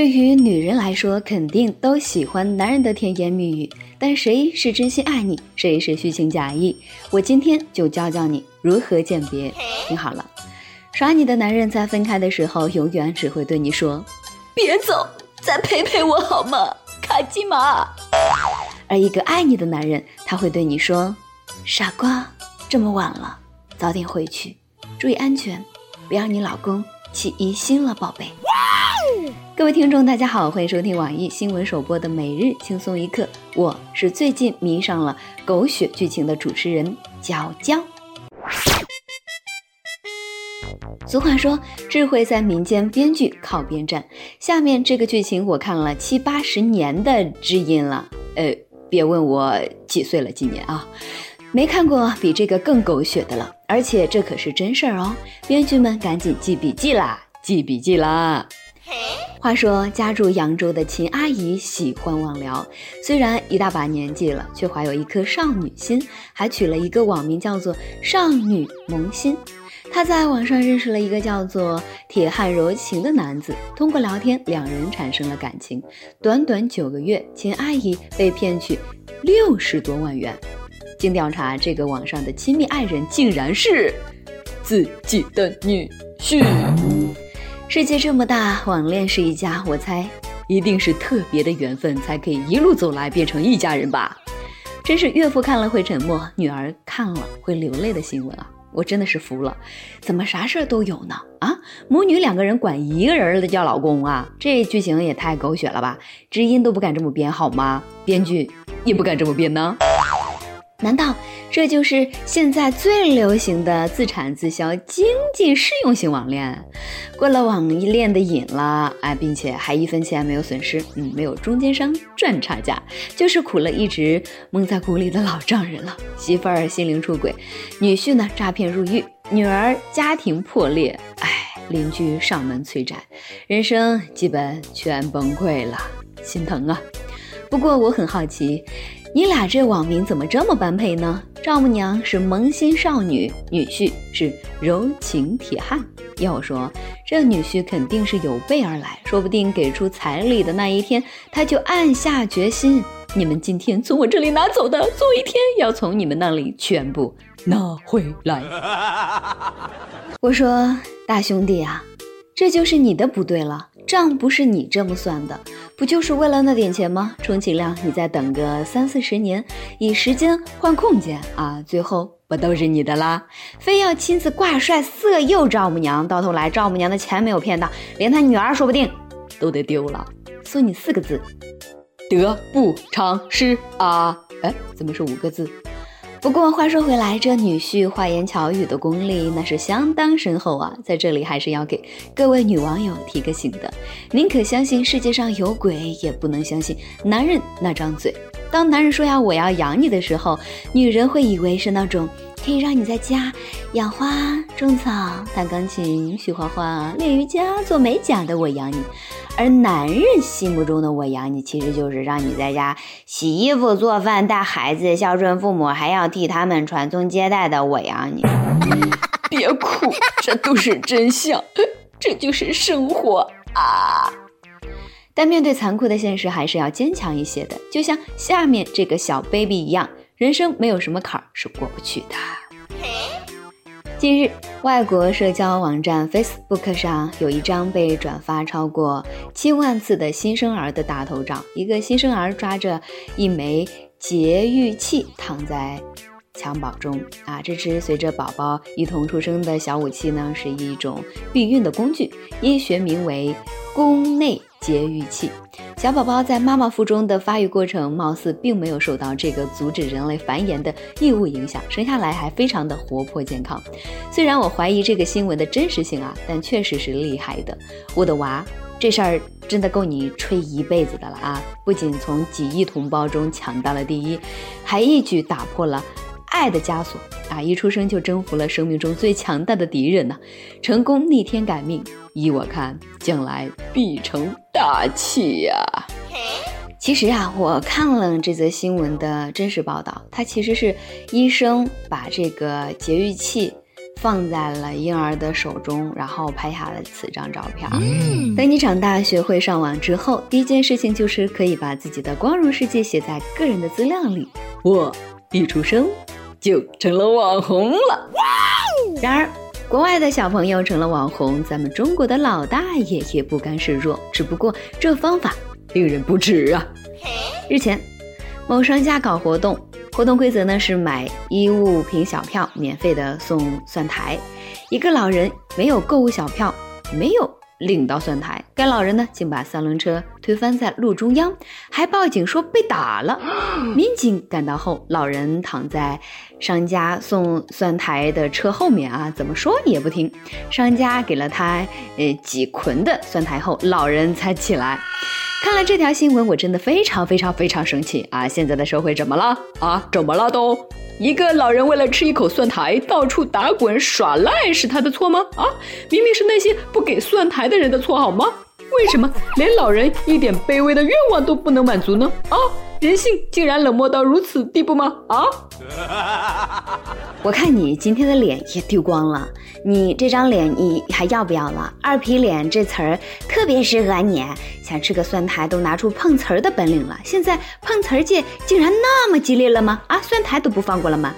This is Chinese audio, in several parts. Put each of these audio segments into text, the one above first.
对于女人来说，肯定都喜欢男人的甜言蜜语，但谁是真心爱你，谁是虚情假意？我今天就教教你如何鉴别。听好了，耍你的男人在分开的时候，永远只会对你说：“别走，再陪陪我好吗，卡基玛。”而一个爱你的男人，他会对你说：“傻瓜，这么晚了，早点回去，注意安全，别让你老公起疑心了，宝贝。”各位听众，大家好，欢迎收听网易新闻首播的每日轻松一刻，我是最近迷上了狗血剧情的主持人娇娇。俗话说，智慧在民间，编剧靠边站。下面这个剧情我看了七八十年的知音了，呃，别问我几岁了，今年啊，没看过比这个更狗血的了，而且这可是真事儿哦，编剧们赶紧记笔记啦，记笔记啦。话说，家住扬州的秦阿姨喜欢网聊，虽然一大把年纪了，却怀有一颗少女心，还取了一个网名叫做“少女萌心”。她在网上认识了一个叫做铁汉柔情的男子，通过聊天，两人产生了感情。短短九个月，秦阿姨被骗去六十多万元。经调查，这个网上的亲密爱人竟然是自己的女婿。世界这么大，网恋是一家，我猜一定是特别的缘分，才可以一路走来变成一家人吧。真是岳父看了会沉默，女儿看了会流泪的新闻啊！我真的是服了，怎么啥事儿都有呢？啊，母女两个人管一个人的叫老公啊，这剧情也太狗血了吧！知音都不敢这么编好吗？编剧也不敢这么编呢？难道这就是现在最流行的自产自销经济适用型网恋？过了网恋的瘾了，哎，并且还一分钱没有损失，嗯，没有中间商赚差价，就是苦了一直蒙在鼓里的老丈人了。媳妇儿心灵出轨，女婿呢诈骗入狱，女儿家庭破裂，哎，邻居上门催债，人生基本全崩溃了，心疼啊！不过我很好奇。你俩这网名怎么这么般配呢？丈母娘是萌新少女，女婿是柔情铁汉。要我说，这女婿肯定是有备而来，说不定给出彩礼的那一天，他就暗下决心：你们今天从我这里拿走的，总有一天要从你们那里全部拿回来。我说，大兄弟啊，这就是你的不对了。账不是你这么算的，不就是为了那点钱吗？充其量你再等个三四十年，以时间换空间啊，最后不都是你的啦？非要亲自挂帅色诱丈母娘，到头来丈母娘的钱没有骗到，连他女儿说不定都得丢了。送你四个字：得不偿失啊！哎，怎么是五个字？不过话说回来，这女婿花言巧语的功力那是相当深厚啊！在这里还是要给各位女网友提个醒的：宁可相信世界上有鬼，也不能相信男人那张嘴。当男人说要我要养你的时候，女人会以为是那种可以让你在家养花、种草、弹钢琴、学画画、练瑜伽、做美甲的我养你。而男人心目中的我养你，其实就是让你在家洗衣服、做饭、带孩子、孝顺父母，还要替他们传宗接代的我养你。别哭，这都是真相，这就是生活啊！但面对残酷的现实，还是要坚强一些的，就像下面这个小 baby 一样，人生没有什么坎儿是过不去的。近日，外国社交网站 Facebook 上有一张被转发超过七万次的新生儿的大头照，一个新生儿抓着一枚节育器躺在襁褓中啊，这只随着宝宝一同出生的小武器呢，是一种避孕的工具，医学名为宫内节育器。小宝宝在妈妈腹中的发育过程，貌似并没有受到这个阻止人类繁衍的异物影响，生下来还非常的活泼健康。虽然我怀疑这个新闻的真实性啊，但确实是厉害的。我的娃，这事儿真的够你吹一辈子的了啊！不仅从几亿同胞中抢到了第一，还一举打破了爱的枷锁啊！一出生就征服了生命中最强大的敌人呢，成功逆天改命。依我看，将来必成大气呀！其实啊，我看了这则新闻的真实报道，它其实是医生把这个节育器放在了婴儿的手中，然后拍下了此张照片。等你长大学会上网之后，第一件事情就是可以把自己的光荣事迹写在个人的资料里。我一出生就成了网红了。然而，国外的小朋友成了网红，咱们中国的老大爷也不甘示弱。只不过这方法令人不齿啊！日前，某商家搞活动。活动规则呢是买衣物凭小票，免费的送蒜苔。一个老人没有购物小票，没有领到蒜苔。该老人呢竟把三轮车推翻在路中央，还报警说被打了。民警赶到后，老人躺在商家送蒜苔的车后面啊，怎么说也不听。商家给了他呃几捆的蒜苔后，老人才起来。看了这条新闻，我真的非常非常非常生气啊！现在的社会怎么了啊？怎么了都？一个老人为了吃一口蒜苔，到处打滚耍赖，是他的错吗？啊，明明是那些不给蒜苔的人的错，好吗？为什么连老人一点卑微的愿望都不能满足呢？啊！人性竟然冷漠到如此地步吗？啊！我看你今天的脸也丢光了，你这张脸你还要不要了？二皮脸这词儿特别适合你，想吃个蒜苔都拿出碰瓷儿的本领了。现在碰瓷儿界竟然那么激烈了吗？啊，蒜苔都不放过了吗？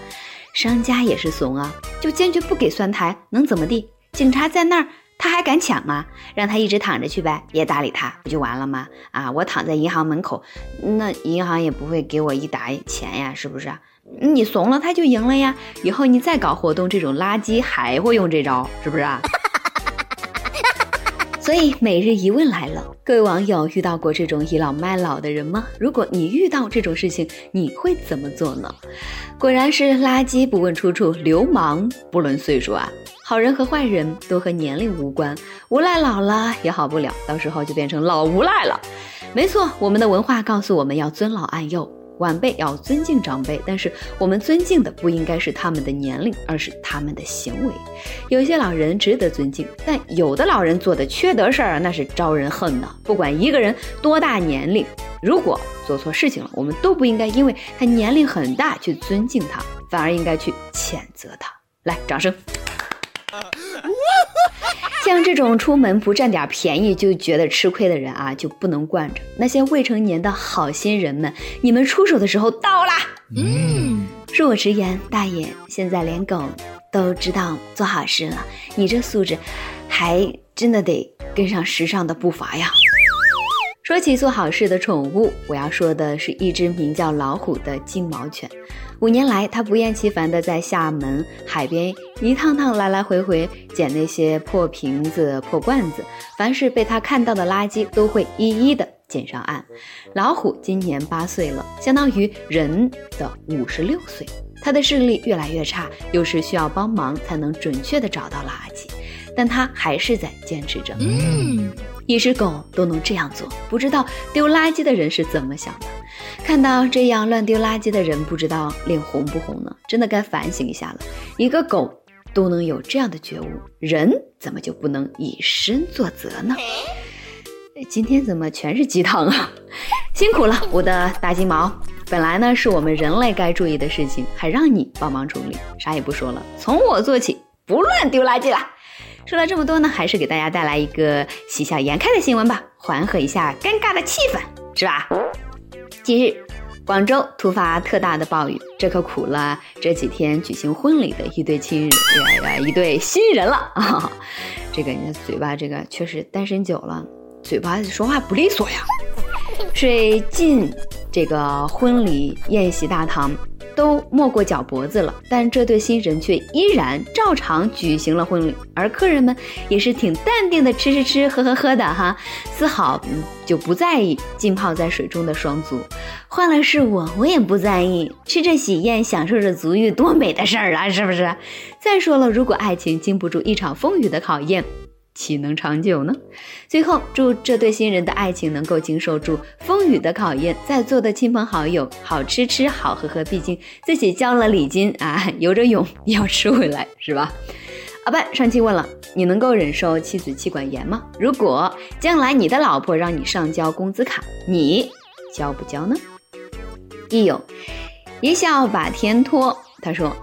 商家也是怂啊，就坚决不给蒜苔，能怎么地？警察在那儿。他还敢抢吗？让他一直躺着去呗，别搭理他，不就完了吗？啊，我躺在银行门口，那银行也不会给我一沓钱呀，是不是？你怂了，他就赢了呀。以后你再搞活动，这种垃圾还会用这招，是不是啊？所以每日一问来了，各位网友遇到过这种倚老卖老的人吗？如果你遇到这种事情，你会怎么做呢？果然是垃圾不问出处，流氓不论岁数啊！好人和坏人都和年龄无关，无赖老了也好不了，到时候就变成老无赖了。没错，我们的文化告诉我们要尊老爱幼。晚辈要尊敬长辈，但是我们尊敬的不应该是他们的年龄，而是他们的行为。有些老人值得尊敬，但有的老人做的缺德事儿，那是招人恨的。不管一个人多大年龄，如果做错事情了，我们都不应该因为他年龄很大去尊敬他，反而应该去谴责他。来，掌声。像这种出门不占点便宜就觉得吃亏的人啊，就不能惯着那些未成年的好心人们。你们出手的时候到啦！嗯，恕我直言，大爷现在连狗都知道做好事了，你这素质还真的得跟上时尚的步伐呀。说起做好事的宠物，我要说的是一只名叫老虎的金毛犬。五年来，它不厌其烦地在厦门海边一趟趟来来回回捡那些破瓶子、破罐子，凡是被它看到的垃圾，都会一一的捡上岸。老虎今年八岁了，相当于人的五十六岁。它的视力越来越差，有时需要帮忙才能准确地找到垃圾，但它还是在坚持着。嗯。一只狗都能这样做，不知道丢垃圾的人是怎么想的？看到这样乱丢垃圾的人，不知道脸红不红呢？真的该反省一下了。一个狗都能有这样的觉悟，人怎么就不能以身作则呢？今天怎么全是鸡汤啊？辛苦了，我的大金毛。本来呢是我们人类该注意的事情，还让你帮忙处理，啥也不说了，从我做起，不乱丢垃圾了。说了这么多呢，还是给大家带来一个喜笑颜开的新闻吧，缓和一下尴尬的气氛，是吧？近日，广州突发特大的暴雨，这可苦了这几天举行婚礼的一对亲人呀，一对新人了啊！这个你的嘴巴，这个确实单身久了，嘴巴说话不利索呀。水进这个婚礼宴席大堂。都没过脚脖子了，但这对新人却依然照常举行了婚礼，而客人们也是挺淡定的，吃吃吃，喝喝喝的哈，丝毫就不在意浸泡在水中的双足。换了是我，我也不在意，吃着喜宴，享受着足浴，多美的事儿啊，是不是？再说了，如果爱情经不住一场风雨的考验。岂能长久呢？最后，祝这对新人的爱情能够经受住风雨的考验。在座的亲朋好友，好吃吃，好喝喝，毕竟自己交了礼金啊，游着泳也要吃回来，是吧？阿半上期问了，你能够忍受妻子妻管严吗？如果将来你的老婆让你上交工资卡，你交不交呢？一勇一笑把天托，他说。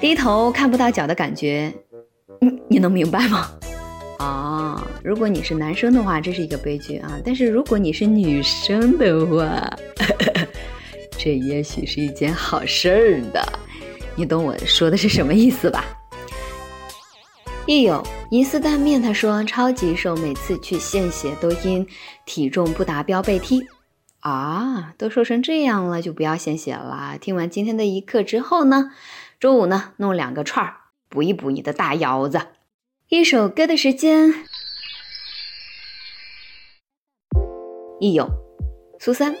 低头看不到脚的感觉，你你能明白吗？啊，如果你是男生的话，这是一个悲剧啊。但是如果你是女生的话，这也许是一件好事儿的。你懂我说的是什么意思吧？亦有银丝蛋面，他说超级瘦，每次去献血都因体重不达标被踢。啊，都瘦成这样了，就不要献血了。听完今天的一课之后呢，中午呢弄两个串儿补一补你的大腰子。一首歌的时间，亦有苏三，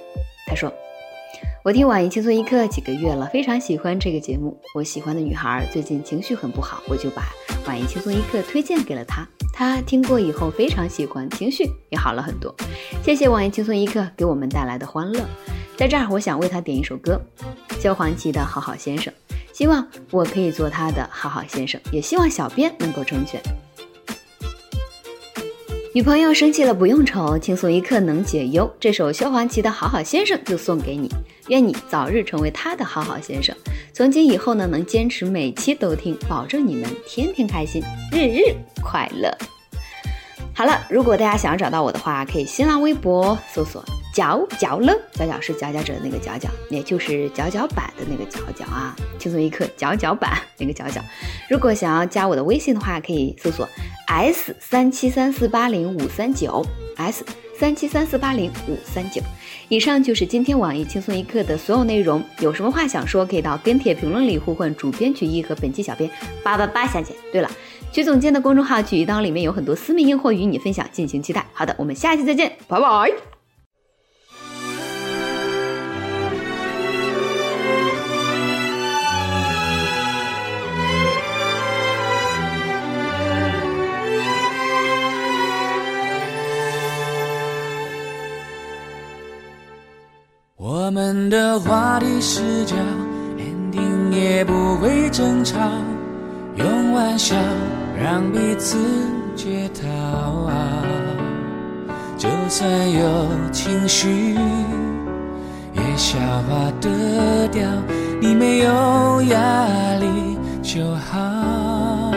他说。我听网易轻松一刻几个月了，非常喜欢这个节目。我喜欢的女孩最近情绪很不好，我就把网易轻松一刻推荐给了她。她听过以后非常喜欢，情绪也好了很多。谢谢网易轻松一刻给我们带来的欢乐。在这儿，我想为她点一首歌，萧煌奇的《好好先生》，希望我可以做他的好好先生，也希望小编能够成全。女朋友生气了不用愁，轻松一刻能解忧。这首萧煌奇的好好先生就送给你，愿你早日成为他的好好先生。从今以后呢，能坚持每期都听，保证你们天天开心，日日快乐。好了，如果大家想要找到我的话，可以新浪微博搜索。脚脚了，脚脚是佼佼者的那个佼佼，也就是脚脚板的那个脚脚啊。轻松一刻，脚脚板那个脚脚。如果想要加我的微信的话，可以搜索 s 三七三四八零五三九 s 三七三四八零五三九。以上就是今天网易轻松一刻的所有内容。有什么话想说，可以到跟帖评论里呼唤主编曲艺和本期小编八八八小姐。对了，曲总监的公众号曲一刀里面有很多私密硬货与你分享，敬请期待。好的，我们下期再见，拜拜。们的话题视角 ending 也不会争吵，用玩笑让彼此解套。就算有情绪，也消化得掉。你没有压力就好，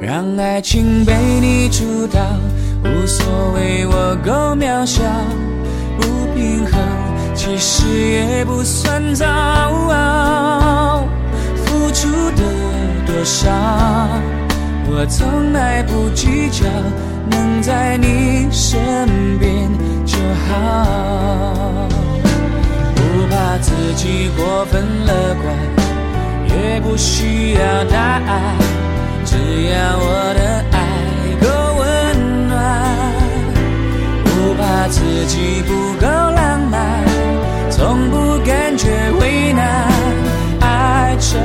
让爱情被你主导，无所谓我够渺小，不平衡。其实也不算早，付出的多少，我从来不计较，能在你身边就好。不怕自己过分乐观，也不需要答案，只要我的爱够温暖。不怕自己不够浪。从不感觉为难，爱成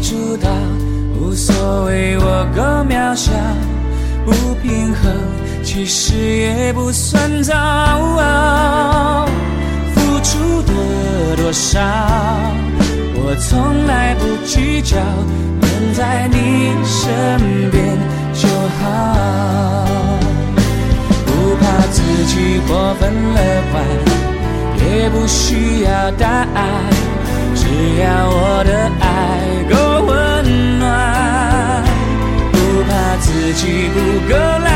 主导，无所谓我够渺小，不平衡其实也不算早，付出的多少。我从来不计较，能在你身边就好。不怕自己过分乐观，也不需要答案，只要我的爱怕自己不够浪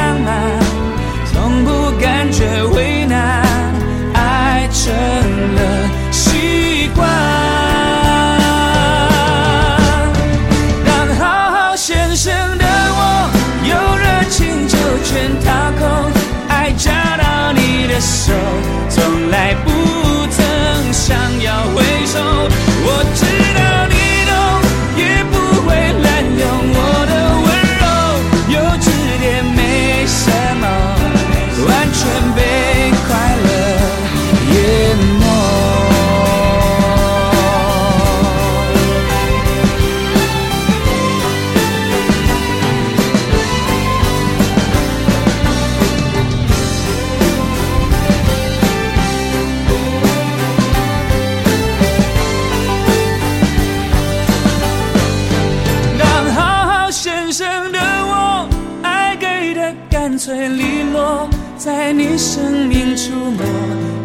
最利落，在你生命出没，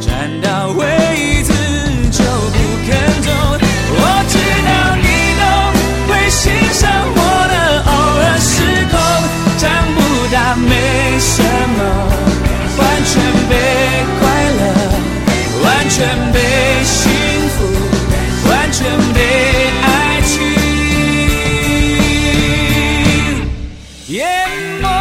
转到位置就不肯走。我知道你都会欣赏我的偶尔失控，长不大，没什么，完全被快乐，完全被幸福，完全被爱情淹没。